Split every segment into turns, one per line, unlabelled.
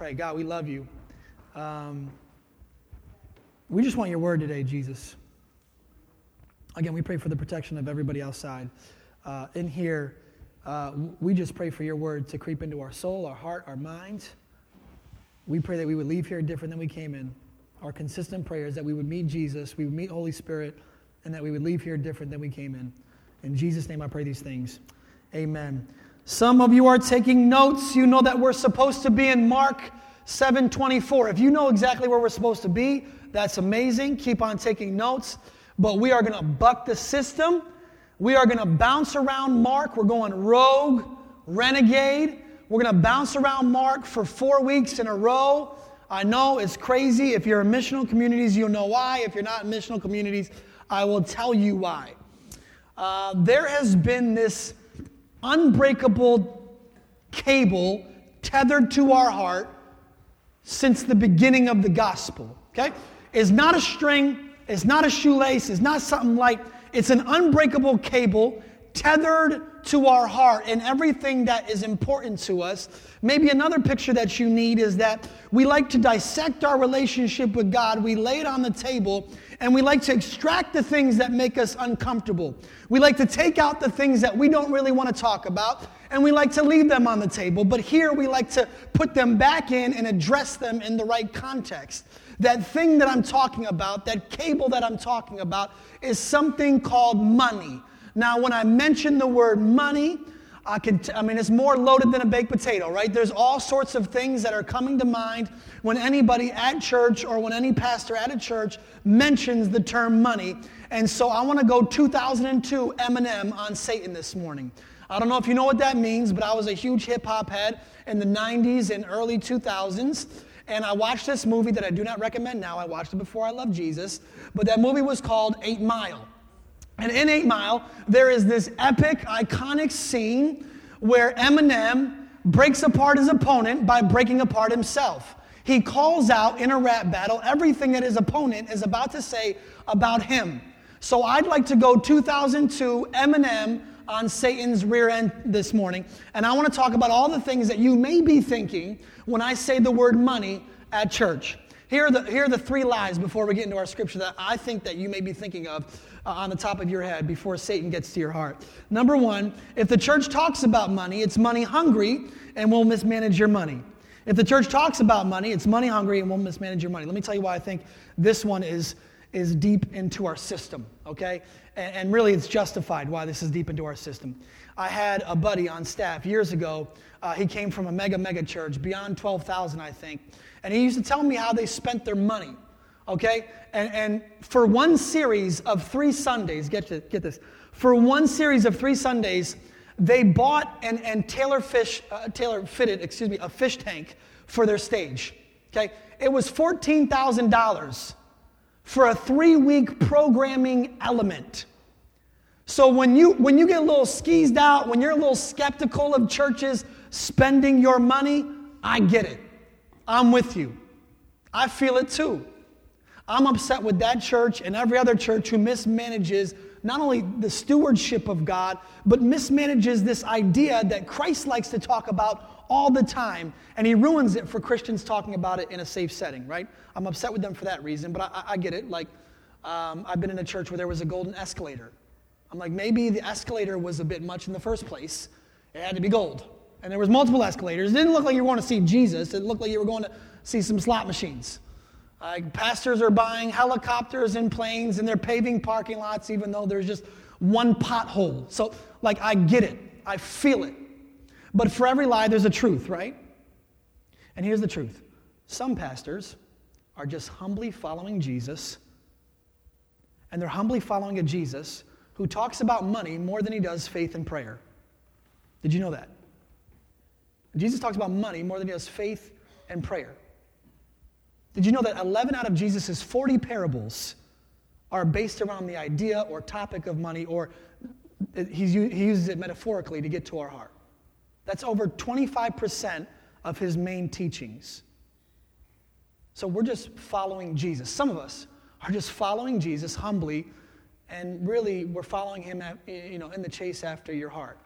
pray. God, we love you. Um, we just want your word today, Jesus. Again, we pray for the protection of everybody outside. Uh, in here, uh, we just pray for your word to creep into our soul, our heart, our mind. We pray that we would leave here different than we came in. Our consistent prayer is that we would meet Jesus, we would meet Holy Spirit, and that we would leave here different than we came in. In Jesus' name, I pray these things. Amen. Some of you are taking notes. You know that we're supposed to be in Mark 7:24. If you know exactly where we're supposed to be, that's amazing. Keep on taking notes. But we are going to buck the system. We are going to bounce around Mark. We're going rogue, renegade. We're going to bounce around Mark for four weeks in a row. I know it's crazy. If you're in missional communities, you'll know why. If you're not in missional communities, I will tell you why. Uh, there has been this unbreakable cable tethered to our heart since the beginning of the gospel. Okay? It's not a string, it's not a shoelace, it's not something like it's an unbreakable cable tethered to our heart and everything that is important to us. Maybe another picture that you need is that we like to dissect our relationship with God, we lay it on the table, and we like to extract the things that make us uncomfortable. We like to take out the things that we don't really want to talk about, and we like to leave them on the table. But here we like to put them back in and address them in the right context. That thing that I'm talking about, that cable that I'm talking about, is something called money. Now, when I mention the word money, I can, t- I mean, it's more loaded than a baked potato, right? There's all sorts of things that are coming to mind when anybody at church or when any pastor at a church mentions the term money. And so I want to go 2002 Eminem on Satan this morning. I don't know if you know what that means, but I was a huge hip hop head in the 90s and early 2000s. And I watched this movie that I do not recommend now. I watched it before I loved Jesus. But that movie was called Eight Mile. And in Eight Mile, there is this epic, iconic scene where Eminem breaks apart his opponent by breaking apart himself. He calls out in a rap battle everything that his opponent is about to say about him. So I'd like to go 2002 Eminem on Satan's rear end this morning, and I want to talk about all the things that you may be thinking when I say the word money at church. Here are, the, here are the three lies before we get into our scripture that I think that you may be thinking of uh, on the top of your head before Satan gets to your heart. Number one, if the church talks about money, it's money hungry and will mismanage your money. If the church talks about money, it's money hungry and will mismanage your money. Let me tell you why I think this one is, is deep into our system, okay? And, and really, it's justified why this is deep into our system. I had a buddy on staff years ago. Uh, he came from a mega, mega church, beyond 12,000, I think. And he used to tell me how they spent their money okay? And, and for one series of three Sundays, get, to, get this, for one series of three Sundays, they bought and, and tailor, fish, uh, tailor fitted, excuse me, a fish tank for their stage, okay? It was $14,000 for a three week programming element. So when you, when you get a little skeezed out, when you're a little skeptical of churches spending your money, I get it. I'm with you. I feel it too. I'm upset with that church and every other church who mismanages not only the stewardship of God, but mismanages this idea that Christ likes to talk about all the time, and he ruins it for Christians talking about it in a safe setting, right? I'm upset with them for that reason, but I, I get it. Like, um, I've been in a church where there was a golden escalator. I'm like, maybe the escalator was a bit much in the first place. It had to be gold. And there was multiple escalators. It didn't look like you were going to see Jesus. It looked like you were going to see some slot machines. Uh, pastors are buying helicopters and planes and they're paving parking lots even though there's just one pothole. So, like, I get it, I feel it. But for every lie, there's a truth, right? And here's the truth some pastors are just humbly following Jesus, and they're humbly following a Jesus who talks about money more than he does faith and prayer. Did you know that? Jesus talks about money more than he does faith and prayer. Did you know that 11 out of Jesus' 40 parables are based around the idea or topic of money, or he uses it metaphorically to get to our heart? That's over 25% of his main teachings. So we're just following Jesus. Some of us are just following Jesus humbly, and really we're following him at, you know, in the chase after your heart.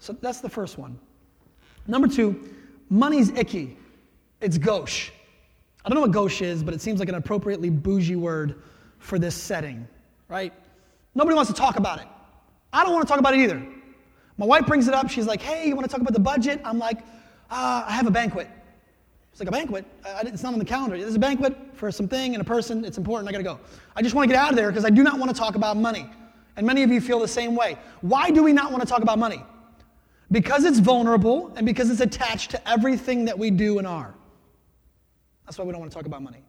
So that's the first one. Number two, money's icky. It's gauche. I don't know what gauche is, but it seems like an appropriately bougie word for this setting, right? Nobody wants to talk about it. I don't want to talk about it either. My wife brings it up. She's like, hey, you want to talk about the budget? I'm like, uh, I have a banquet. It's like a banquet. I, it's not on the calendar. There's a banquet for something and a person. It's important. I got to go. I just want to get out of there because I do not want to talk about money. And many of you feel the same way. Why do we not want to talk about money? Because it's vulnerable and because it's attached to everything that we do and are. That's why we don't want to talk about money.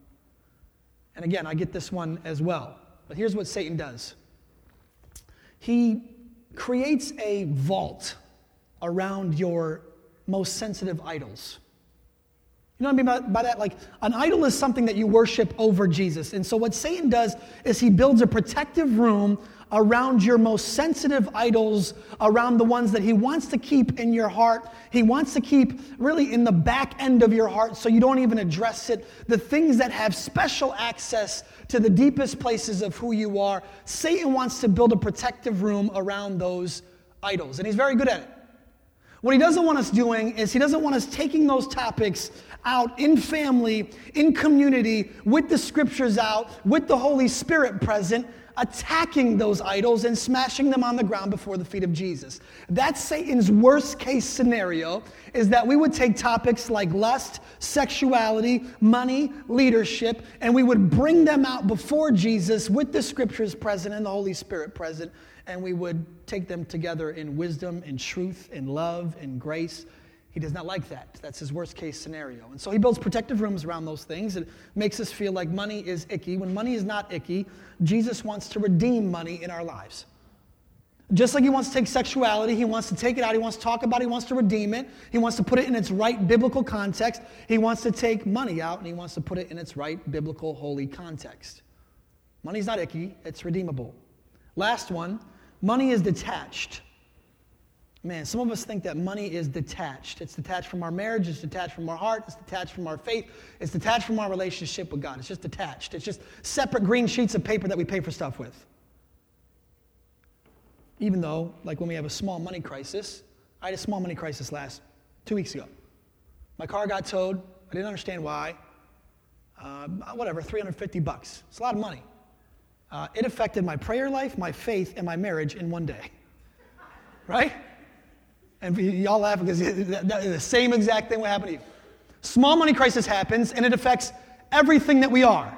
And again, I get this one as well. But here's what Satan does he creates a vault around your most sensitive idols. You know what I mean by, by, that? Like, an idol is something that you worship over Jesus. And so, what Satan does is he builds a protective room around your most sensitive idols, around the ones that he wants to keep in your heart. He wants to keep really in the back end of your heart so you don't even address it. The things that have special access to the deepest places of who you are. Satan wants to build a protective room around those idols, and he's very good at it. What he doesn't want us doing is he doesn't want us taking those topics out in family, in community, with the scriptures out, with the Holy Spirit present, attacking those idols and smashing them on the ground before the feet of Jesus. That's Satan's worst case scenario is that we would take topics like lust, sexuality, money, leadership, and we would bring them out before Jesus with the scriptures present and the Holy Spirit present, and we would take them together in wisdom and truth and love and grace he does not like that. That's his worst case scenario. And so he builds protective rooms around those things. It makes us feel like money is icky. When money is not icky, Jesus wants to redeem money in our lives. Just like he wants to take sexuality, he wants to take it out, he wants to talk about it, he wants to redeem it, he wants to put it in its right biblical context. He wants to take money out and he wants to put it in its right biblical holy context. Money's not icky, it's redeemable. Last one money is detached. Man, some of us think that money is detached. It's detached from our marriage, it's detached from our heart, it's detached from our faith, it's detached from our relationship with God. It's just detached. It's just separate green sheets of paper that we pay for stuff with. Even though, like when we have a small money crisis, I had a small money crisis last two weeks ago. My car got towed. I didn't understand why. Uh, whatever, 350 bucks. It's a lot of money. Uh, it affected my prayer life, my faith, and my marriage in one day. Right? And y'all laugh because the same exact thing will happen to you. Small money crisis happens and it affects everything that we are.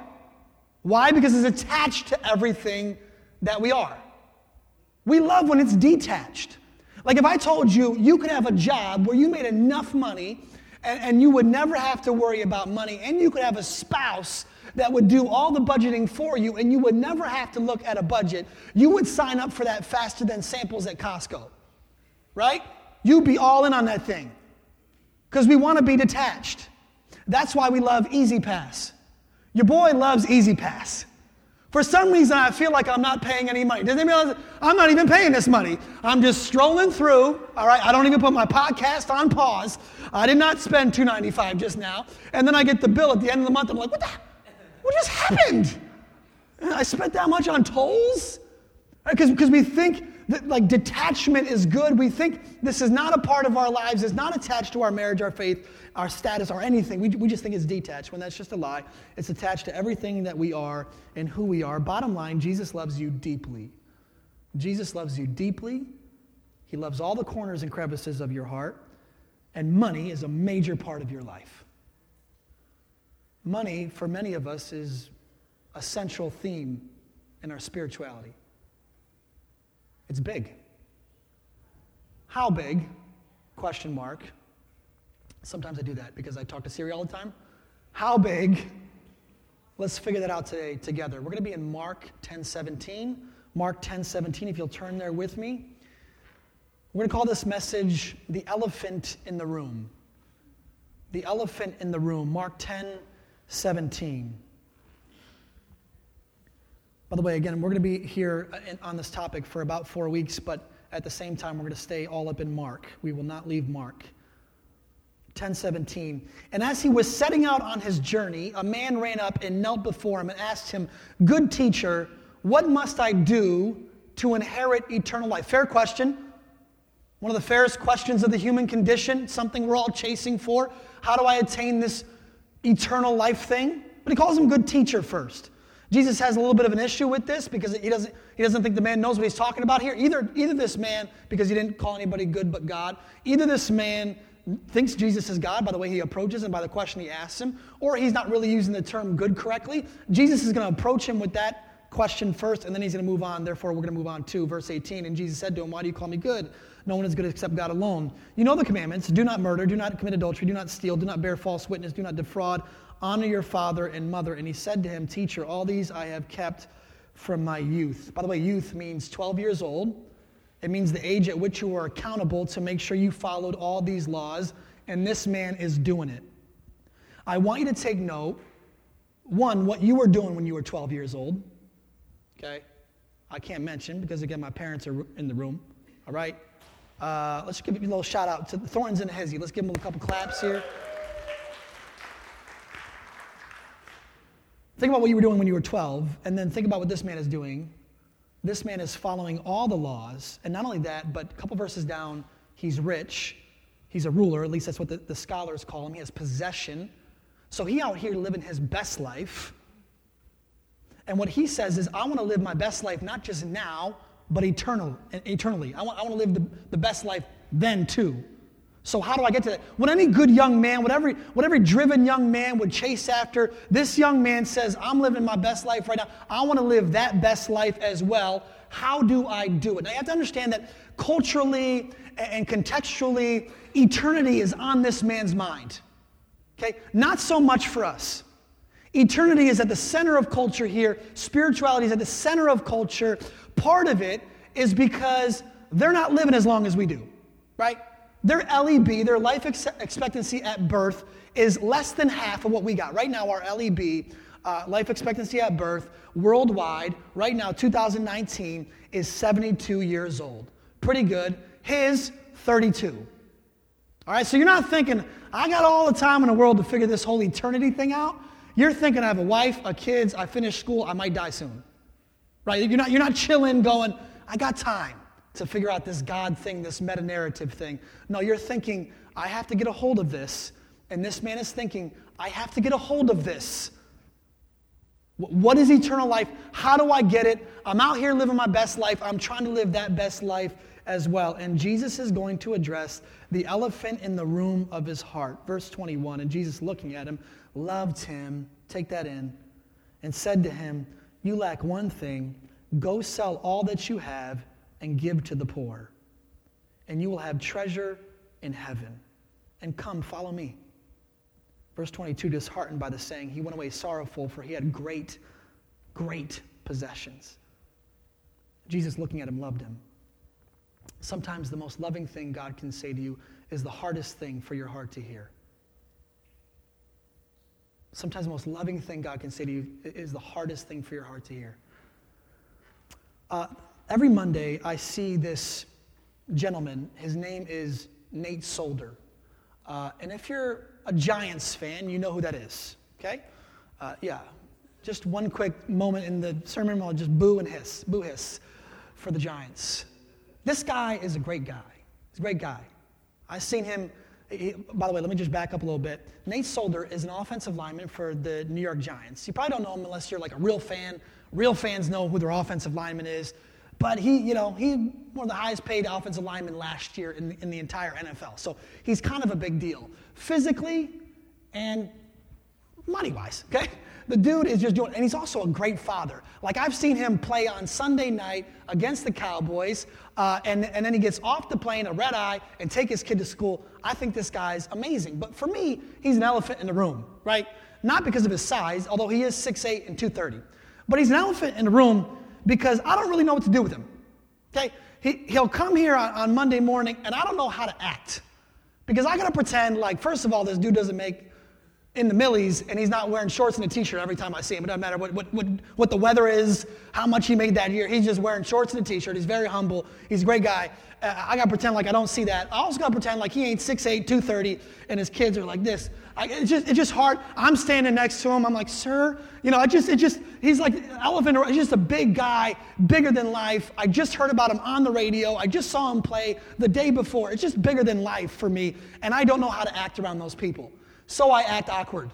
Why? Because it's attached to everything that we are. We love when it's detached. Like if I told you you could have a job where you made enough money and, and, you would never have to worry about money, and you could have a spouse that would do all the budgeting for you, and you would never have to look at a budget, you would sign up for that faster than samples at Costco. Right? You be all in on that thing because we want to be detached. That's why we love E-ZPass. Your boy loves E-ZPass. For some reason, I feel like I'm not paying any money. Does anybody realize I'm not even paying this money? I'm just strolling through. All right, I don't even put my podcast on pause. I did not spend $2.95 just now. And then I get the bill at the end of the month. I'm like, what the? What just happened? I spent that much on tolls? Because we think like detachment is good. We think this is not a part of our lives, it's not attached to our marriage, our faith, our status, or anything. We, we just think it's detached when that's just a lie. It's attached to everything that we are and who we are. Bottom line, Jesus loves you deeply. Jesus loves you deeply. He loves all the corners and crevices of your heart. And money is a major part of your life. Money, for many of us, is a central theme in our spirituality. It's big. How big? Question mark. Sometimes I do that because I talk to Siri all the time. How big? Let's figure that out today together. We're going to be in Mark 10 17. Mark 10 17, if you'll turn there with me. We're going to call this message the elephant in the room. The elephant in the room. Mark 10 17. By the way, again, we're going to be here uh, on this topic for about four weeks, but at the same time, we're going to stay all up in Mark. We will not leave Mark. 1017. And as he was setting out on his journey, a man ran up and knelt before him and asked him, Good teacher, what must I do to inherit eternal life? Fair question. One of the fairest questions of the human condition, something we're all chasing for. How do I attain this eternal life thing, but he calls him good teacher first. Jesus has a little bit of an issue with this because he doesn't, he doesn't think the man knows what he's talking about here. Either, either this man, because he didn't call anybody good but God, either this man thinks Jesus is God by the way he approaches and by the question he asks him, or he's not really using the term good correctly. Jesus is going to approach him with that question first, and then he's going to move on. Therefore, we're going to move on to verse 18. And Jesus said to him, Why do you call me good? No one is good except God alone. You know the commandments do not murder, do not commit adultery, do not steal, do not bear false witness, do not defraud, honor your father and mother. And he said to him, Teacher, all these I have kept from my youth. By the way, youth means 12 years old. It means the age at which you are accountable to make sure you followed all these laws, and this man is doing it. I want you to take note one, what you were doing when you were 12 years old. Okay? I can't mention because, again, my parents are in the room. All right? Uh, let's give a little shout out to Thorntons and Hezzy. Let's give them a couple claps here. Think about what you were doing when you were 12, and then think about what this man is doing. This man is following all the laws, and not only that, but a couple verses down, he's rich. He's a ruler, at least that's what the, the scholars call him. He has possession. So he out here living his best life. And what he says is, I want to live my best life not just now, but eternal, eternally. I want, I want to live the, the best life then too. So how do I get to that? What any good young man, whatever, whatever driven young man would chase after, this young man says, I'm living my best life right now. I want to live that best life as well. How do I do it? Now you have to understand that culturally and contextually, eternity is on this man's mind. Okay? Not so much for us. Eternity is at the center of culture here. Spirituality is at the center of culture. Part of it is because they're not living as long as we do, right? Their LEB, their life ex- expectancy at birth, is less than half of what we got. Right now, our LEB, uh, life expectancy at birth, worldwide, right now, 2019, is 72 years old. Pretty good. His, 32. All right, so you're not thinking, I got all the time in the world to figure this whole eternity thing out. You're thinking, I have a wife, a kids, I finished school, I might die soon. Right? You're not, you're not chilling, going, I got time to figure out this God thing, this meta narrative thing. No, you're thinking, I have to get a hold of this. And this man is thinking, I have to get a hold of this. What is eternal life? How do I get it? I'm out here living my best life. I'm trying to live that best life as well. And Jesus is going to address the elephant in the room of his heart. Verse 21. And Jesus, looking at him, loved him, take that in, and said to him, You lack one thing. Go sell all that you have and give to the poor, and you will have treasure in heaven. And come, follow me. Verse 22 disheartened by the saying, he went away sorrowful, for he had great, great possessions. Jesus, looking at him, loved him. Sometimes the most loving thing God can say to you is the hardest thing for your heart to hear. Sometimes the most loving thing God can say to you is the hardest thing for your heart to hear. Uh, every Monday, I see this gentleman. His name is Nate Solder. Uh, and if you're a Giants fan, you know who that is, okay? Uh, yeah. Just one quick moment in the sermon, I'll just boo and hiss, boo hiss for the Giants. This guy is a great guy. He's a great guy. I've seen him. He, by the way, let me just back up a little bit. Nate Solder is an offensive lineman for the New York Giants. You probably don't know him unless you're like a real fan. Real fans know who their offensive lineman is. But he, you know, he one of the highest paid offensive linemen last year in, in the entire NFL. So he's kind of a big deal. Physically and money wise, okay? The dude is just doing, and he's also a great father. Like I've seen him play on Sunday night against the Cowboys, uh, and, and then he gets off the plane, a red eye, and take his kid to school. I think this guy's amazing. But for me, he's an elephant in the room, right? Not because of his size, although he is 6'8 and 230. But he's an elephant in the room because I don't really know what to do with him. Okay? He, he'll come here on, on Monday morning, and I don't know how to act. Because I gotta pretend like, first of all, this dude doesn't make in the millies and he's not wearing shorts and a t-shirt every time I see him. It doesn't matter what, what, what, what the weather is, how much he made that year. He's just wearing shorts and a t-shirt. He's very humble. He's a great guy. I got to pretend like I don't see that. I also got to pretend like he ain't 6'8", 230 and his kids are like this. I, it's, just, it's just hard. I'm standing next to him. I'm like, sir, you know, I just, it just, he's like elephant. He's just a big guy, bigger than life. I just heard about him on the radio. I just saw him play the day before. It's just bigger than life for me. And I don't know how to act around those people. So I act awkward.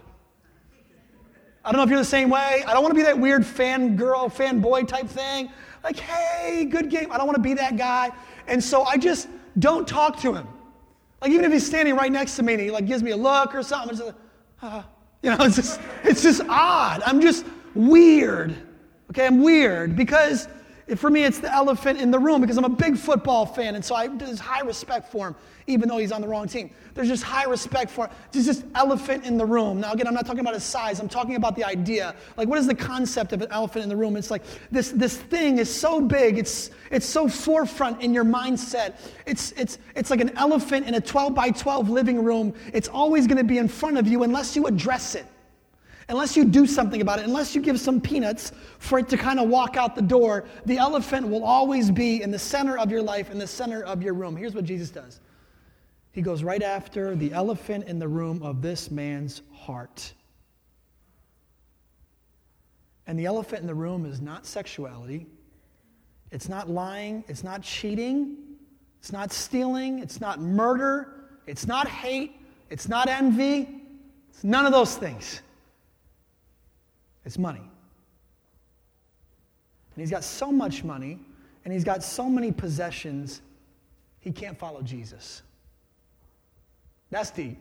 I don't know if you're the same way. I don't want to be that weird fan girl, fan boy type thing. Like, hey, good game. I don't want to be that guy. And so I just don't talk to him. Like even if he's standing right next to me and he like gives me a look or something, it's just like, uh, you know, it's just it's just odd. I'm just weird. Okay, I'm weird because for me, it's the elephant in the room because I'm a big football fan, and so I, there's high respect for him, even though he's on the wrong team. There's just high respect for him. There's this elephant in the room. Now, again, I'm not talking about his size. I'm talking about the idea. Like, what is the concept of an elephant in the room? It's like this, this thing is so big. It's, it's so forefront in your mindset. It's, it's, it's like an elephant in a 12 by 12 living room. It's always going to be in front of you unless you address it unless you do something about it, unless you give some peanuts for it to kind of walk out the door, the elephant will always be in the center of your life, in the center of your room. Here's what Jesus does. He goes right after the elephant in the room of this man's heart. And the elephant in the room is not sexuality, it's not lying, it's not cheating, it's not stealing, it's not murder, it's not hate, it's not envy, it's none of those things. It's money. And he's got so much money and he's got so many possessions, he can't follow Jesus. That's deep.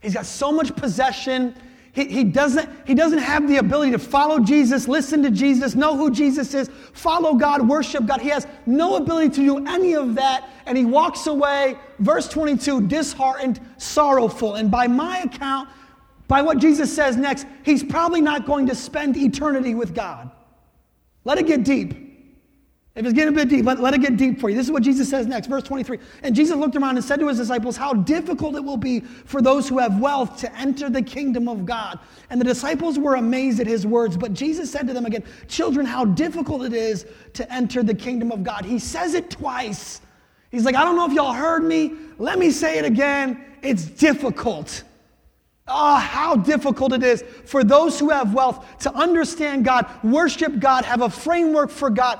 He's got so much possession. He, he, doesn't, he doesn't have the ability to follow Jesus, listen to Jesus, know who Jesus is, follow God, worship God. He has no ability to do any of that. And he walks away, verse 22, disheartened, sorrowful. And by my account, by what Jesus says next, he's probably not going to spend eternity with God. Let it get deep. If it's getting a bit deep, let, let it get deep for you. This is what Jesus says next, verse 23. And Jesus looked around and said to his disciples, How difficult it will be for those who have wealth to enter the kingdom of God. And the disciples were amazed at his words. But Jesus said to them again, Children, how difficult it is to enter the kingdom of God. He says it twice. He's like, I don't know if y'all heard me. Let me say it again. It's difficult. Oh, how difficult it is for those who have wealth to understand God, worship God, have a framework for God,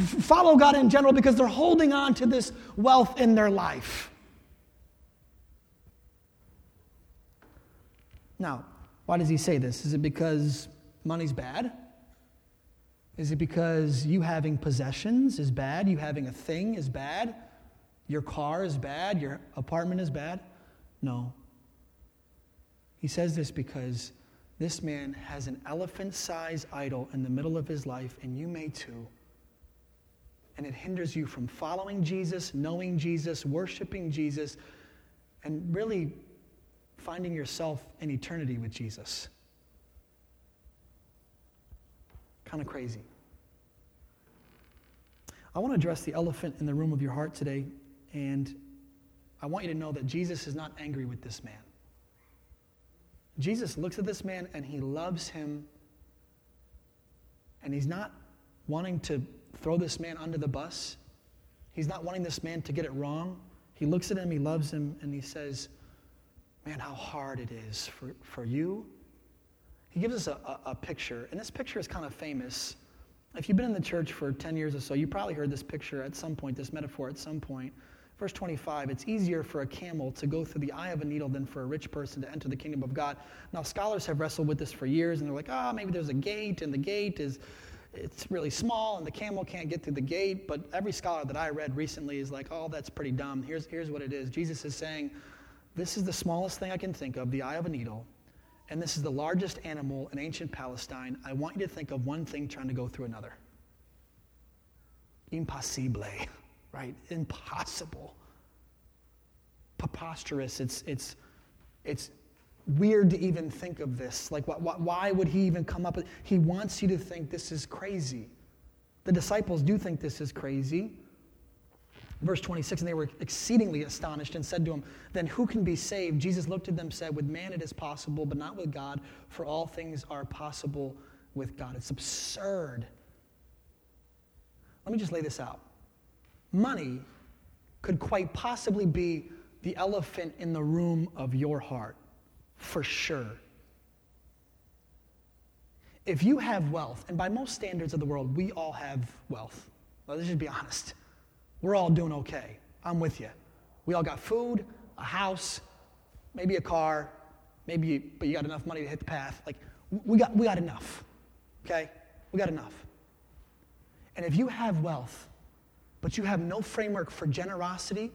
follow God in general because they're holding on to this wealth in their life. Now, why does he say this? Is it because money's bad? Is it because you having possessions is bad? You having a thing is bad? Your car is bad? Your apartment is bad? No. He says this because this man has an elephant sized idol in the middle of his life, and you may too. And it hinders you from following Jesus, knowing Jesus, worshiping Jesus, and really finding yourself in eternity with Jesus. Kind of crazy. I want to address the elephant in the room of your heart today, and I want you to know that Jesus is not angry with this man. Jesus looks at this man and he loves him. And he's not wanting to throw this man under the bus. He's not wanting this man to get it wrong. He looks at him, he loves him, and he says, Man, how hard it is for, for you. He gives us a, a, a picture, and this picture is kind of famous. If you've been in the church for 10 years or so, you probably heard this picture at some point, this metaphor at some point. Verse 25, it's easier for a camel to go through the eye of a needle than for a rich person to enter the kingdom of God. Now, scholars have wrestled with this for years, and they're like, ah, oh, maybe there's a gate, and the gate is it's really small, and the camel can't get through the gate. But every scholar that I read recently is like, oh, that's pretty dumb. Here's, here's what it is Jesus is saying, this is the smallest thing I can think of, the eye of a needle, and this is the largest animal in ancient Palestine. I want you to think of one thing trying to go through another. Impossible right? Impossible. Preposterous. It's, it's, it's weird to even think of this. Like, why, why would he even come up with He wants you to think this is crazy. The disciples do think this is crazy. Verse 26, and they were exceedingly astonished and said to him, Then who can be saved? Jesus looked at them and said, With man it is possible, but not with God, for all things are possible with God. It's absurd. Let me just lay this out money could quite possibly be the elephant in the room of your heart, for sure. If you have wealth, and by most standards of the world, we all have wealth. let's just be honest. We're all doing okay. I'm with you. We all got food, a house, maybe a car, maybe, but you got enough money to hit the path. Like, we got, we got enough, okay? We got enough. And if you have wealth, but you have no framework for generosity,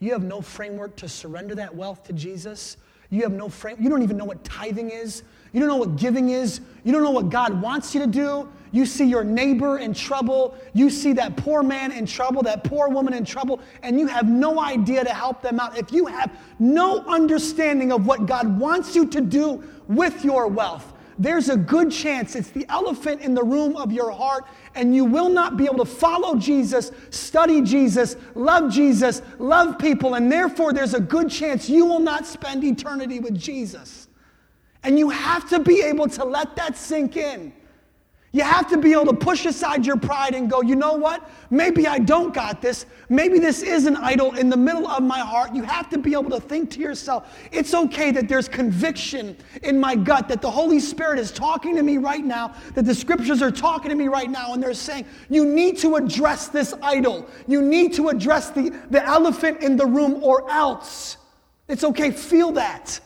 you have no framework to surrender that wealth to Jesus, you have no frame, you don't even know what tithing is, you don't know what giving is, you don't know what God wants you to do. You see your neighbor in trouble, you see that poor man in trouble, that poor woman in trouble, and you have no idea to help them out. If you have no understanding of what God wants you to do with your wealth, there's a good chance it's the elephant in the room of your heart, and you will not be able to follow Jesus, study Jesus, love Jesus, love people, and therefore there's a good chance you will not spend eternity with Jesus. And you have to be able to let that sink in. You have to be able to push aside your pride and go, you know what? Maybe I don't got this. Maybe this is an idol in the middle of my heart. You have to be able to think to yourself, it's okay that there's conviction in my gut, that the Holy Spirit is talking to me right now, that the scriptures are talking to me right now, and they're saying, you need to address this idol. You need to address the, the elephant in the room, or else. It's okay, feel that.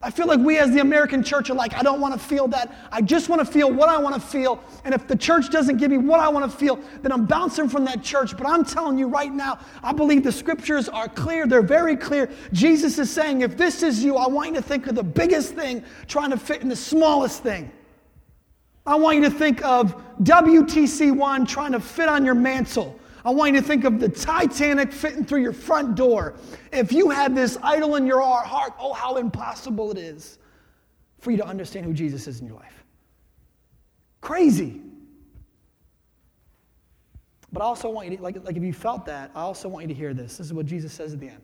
I feel like we as the American church are like, I don't want to feel that. I just want to feel what I want to feel. And if the church doesn't give me what I want to feel, then I'm bouncing from that church. But I'm telling you right now, I believe the scriptures are clear. They're very clear. Jesus is saying, if this is you, I want you to think of the biggest thing trying to fit in the smallest thing. I want you to think of WTC1 trying to fit on your mantle. I want you to think of the Titanic fitting through your front door. If you had this idol in your heart, oh, how impossible it is for you to understand who Jesus is in your life. Crazy. But I also want you to, like, like if you felt that, I also want you to hear this. This is what Jesus says at the end.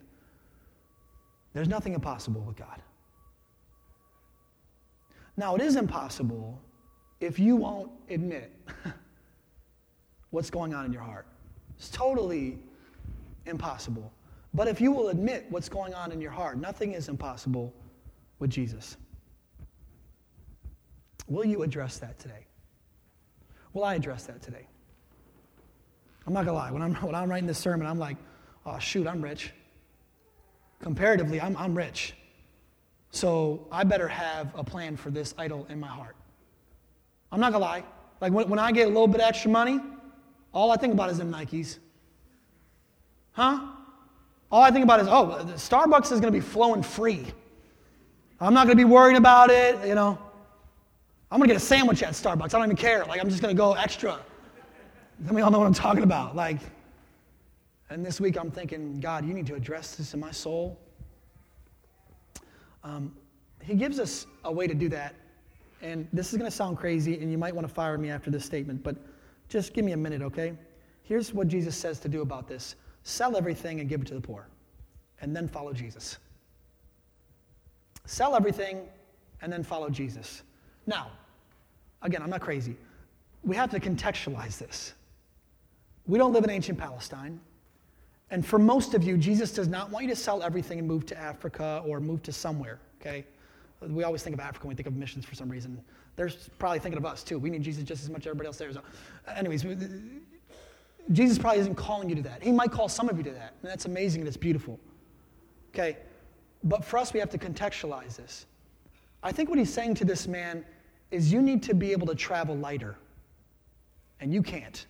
There's nothing impossible with God. Now, it is impossible if you won't admit what's going on in your heart. It's totally impossible. But if you will admit what's going on in your heart, nothing is impossible with Jesus. Will you address that today? Will I address that today? I'm not gonna lie. When I'm, when I'm writing this sermon, I'm like, oh, shoot, I'm rich. Comparatively, I'm, I'm rich. So I better have a plan for this idol in my heart. I'm not gonna lie. Like when, when I get a little bit extra money, all I think about is them Nikes. Huh? All I think about is, oh, Starbucks is going to be flowing free. I'm not going to be worried about it, you know. I'm going to get a sandwich at Starbucks. I don't even care. Like, I'm just going to go extra. Then we all know what I'm talking about. Like, and this week I'm thinking, God, you need to address this in my soul. Um, he gives us a way to do that. And this is going to sound crazy, and you might want to fire me after this statement, but just give me a minute, okay? Here's what Jesus says to do about this sell everything and give it to the poor, and then follow Jesus. Sell everything and then follow Jesus. Now, again, I'm not crazy. We have to contextualize this. We don't live in ancient Palestine. And for most of you, Jesus does not want you to sell everything and move to Africa or move to somewhere, okay? We always think of Africa when we think of missions for some reason. They're probably thinking of us too. We need Jesus just as much as everybody else there. So, uh, anyways, Jesus probably isn't calling you to that. He might call some of you to that, and that's amazing and it's beautiful. Okay? But for us, we have to contextualize this. I think what he's saying to this man is you need to be able to travel lighter, and you can't.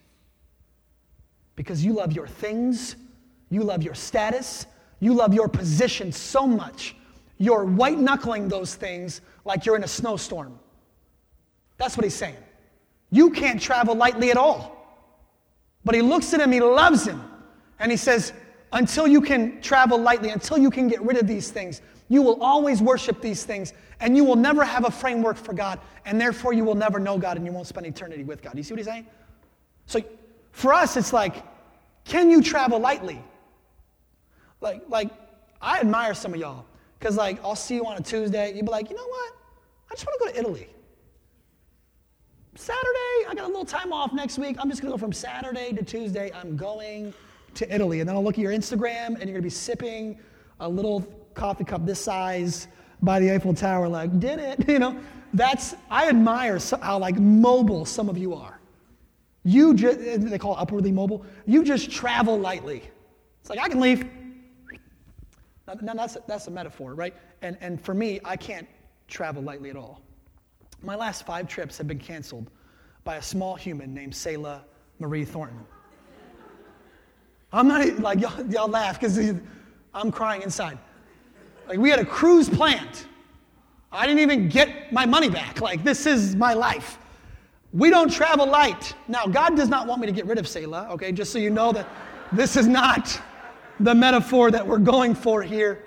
Because you love your things, you love your status, you love your position so much, you're white knuckling those things like you're in a snowstorm. That's what he's saying. You can't travel lightly at all. But he looks at him, he loves him, and he says, Until you can travel lightly, until you can get rid of these things, you will always worship these things, and you will never have a framework for God, and therefore you will never know God and you won't spend eternity with God. You see what he's saying? So for us, it's like, can you travel lightly? Like, like I admire some of y'all, because like I'll see you on a Tuesday, you'd be like, you know what? I just want to go to Italy. Saturday, I got a little time off next week. I'm just going to go from Saturday to Tuesday. I'm going to Italy. And then I'll look at your Instagram and you're going to be sipping a little coffee cup this size by the Eiffel Tower, like, did it? You know, that's, I admire how like mobile some of you are. You just, they call it upwardly mobile. You just travel lightly. It's like, I can leave. Now, now that's, that's a metaphor, right? And, and for me, I can't travel lightly at all. My last five trips have been canceled by a small human named Selah Marie Thornton. I'm not like y'all, y'all laugh because I'm crying inside. Like we had a cruise planned. I didn't even get my money back. Like this is my life. We don't travel light. Now, God does not want me to get rid of Selah, okay? Just so you know that this is not the metaphor that we're going for here.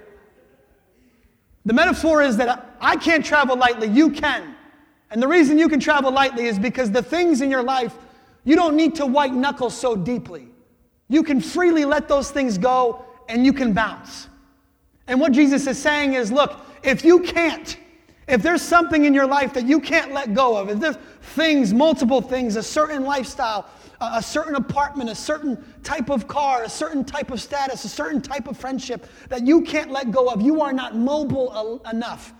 The metaphor is that I can't travel lightly, you can. And the reason you can travel lightly is because the things in your life, you don't need to white knuckle so deeply. You can freely let those things go and you can bounce. And what Jesus is saying is look, if you can't, if there's something in your life that you can't let go of, if there's things, multiple things, a certain lifestyle, a certain apartment, a certain type of car, a certain type of status, a certain type of friendship that you can't let go of, you are not mobile enough.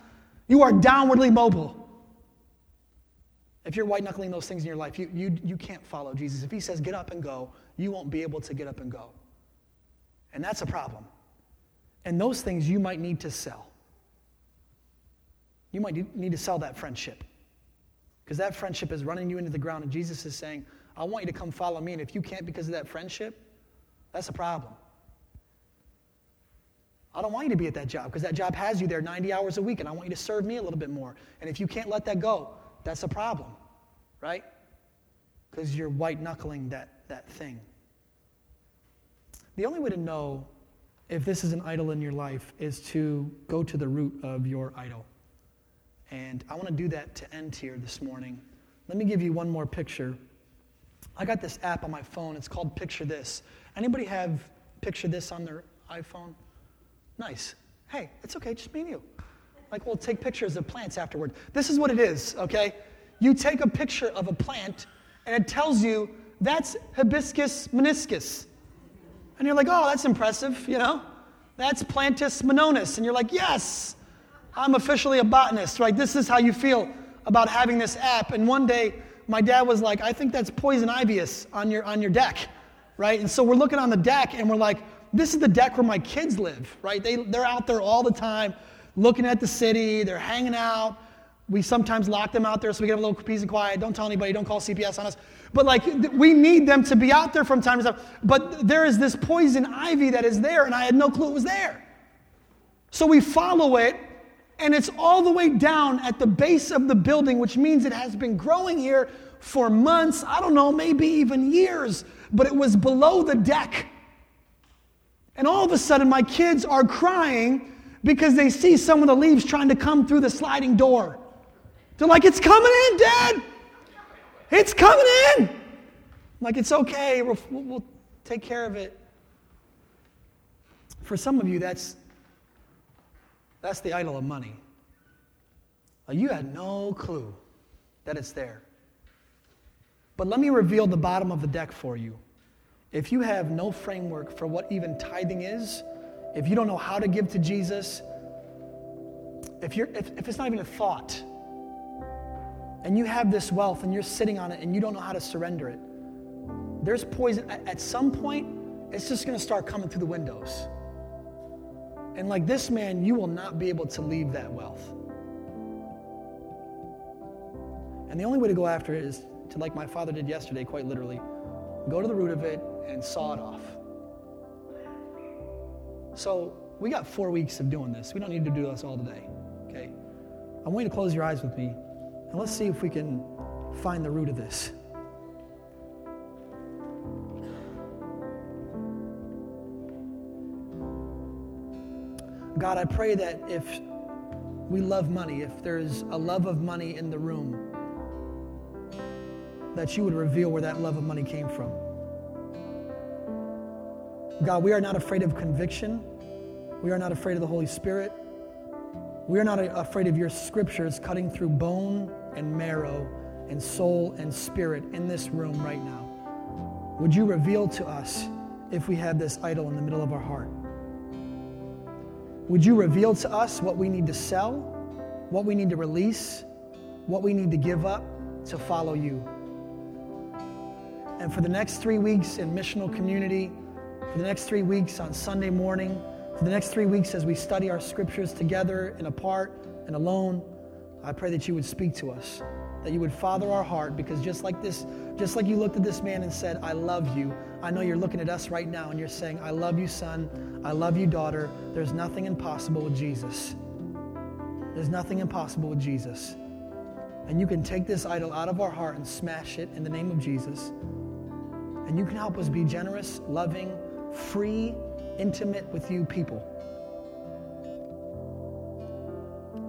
You are downwardly mobile. If you're white knuckling those things in your life, you, you, you can't follow Jesus. If he says get up and go, you won't be able to get up and go. And that's a problem. And those things you might need to sell. You might need to sell that friendship because that friendship is running you into the ground. And Jesus is saying, I want you to come follow me. And if you can't because of that friendship, that's a problem. I don't want you to be at that job because that job has you there 90 hours a week, and I want you to serve me a little bit more. And if you can't let that go, that's a problem, right? Because you're white knuckling that, that thing. The only way to know if this is an idol in your life is to go to the root of your idol. And I want to do that to end here this morning. Let me give you one more picture. I got this app on my phone. It's called Picture This. Anybody have Picture This on their iPhone? Nice. Hey, it's okay, just me and you. Like, we'll take pictures of plants afterward. This is what it is, okay? You take a picture of a plant, and it tells you that's hibiscus meniscus. And you're like, oh, that's impressive, you know? That's Plantus mononis. And you're like, yes, I'm officially a botanist, right? This is how you feel about having this app. And one day, my dad was like, I think that's poison ivyus on your, on your deck, right? And so we're looking on the deck and we're like, this is the deck where my kids live, right? They, they're out there all the time looking at the city, they're hanging out. We sometimes lock them out there so we get a little peace and quiet. Don't tell anybody, don't call CPS on us. But like, we need them to be out there from time to time. But there is this poison ivy that is there, and I had no clue it was there. So we follow it and it's all the way down at the base of the building, which means it has been growing here for months, I don't know, maybe even years, but it was below the deck. And all of a sudden, my kids are crying because they see some of the leaves trying to come through the sliding door. They're like, It's coming in, Dad! It's coming in! I'm like, it's okay, we'll, we'll take care of it. For some of you, that's that's the idol of money. You had no clue that it's there. But let me reveal the bottom of the deck for you. If you have no framework for what even tithing is, if you don't know how to give to Jesus, if, you're, if, if it's not even a thought, and you have this wealth and you're sitting on it and you don't know how to surrender it, there's poison. At some point, it's just going to start coming through the windows. And like this man, you will not be able to leave that wealth. And the only way to go after it is to, like my father did yesterday, quite literally, go to the root of it and saw it off. So we got four weeks of doing this. We don't need to do this all today, okay? I want you to close your eyes with me and let's see if we can find the root of this. God, I pray that if we love money, if there's a love of money in the room, that you would reveal where that love of money came from. God, we are not afraid of conviction. We are not afraid of the Holy Spirit. We are not afraid of your scriptures cutting through bone and marrow and soul and spirit in this room right now. Would you reveal to us if we have this idol in the middle of our heart? Would you reveal to us what we need to sell, what we need to release, what we need to give up to follow you? And for the next three weeks in missional community, for the next three weeks on Sunday morning, for the next three weeks as we study our scriptures together and apart and alone, I pray that you would speak to us, that you would father our heart, because just like this, just like you looked at this man and said, I love you, I know you're looking at us right now and you're saying, I love you, son. I love you, daughter. There's nothing impossible with Jesus. There's nothing impossible with Jesus. And you can take this idol out of our heart and smash it in the name of Jesus. And you can help us be generous, loving, free, intimate with you people.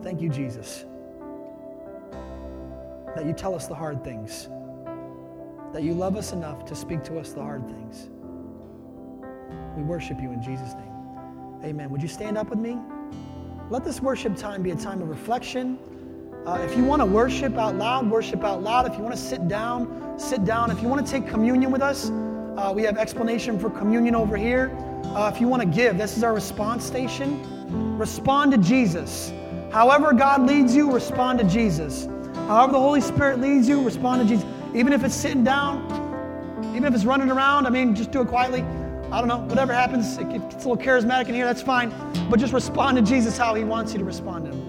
Thank you, Jesus, that you tell us the hard things, that you love us enough to speak to us the hard things. We worship you in Jesus' name. Amen. Would you stand up with me? Let this worship time be a time of reflection. Uh, if you want to worship out loud, worship out loud. If you want to sit down, sit down. If you want to take communion with us, uh, we have explanation for communion over here. Uh, if you want to give, this is our response station. Respond to Jesus. However, God leads you, respond to Jesus. However, the Holy Spirit leads you, respond to Jesus. Even if it's sitting down, even if it's running around, I mean, just do it quietly. I don't know, whatever happens, it gets a little charismatic in here, that's fine. But just respond to Jesus how He wants you to respond to Him.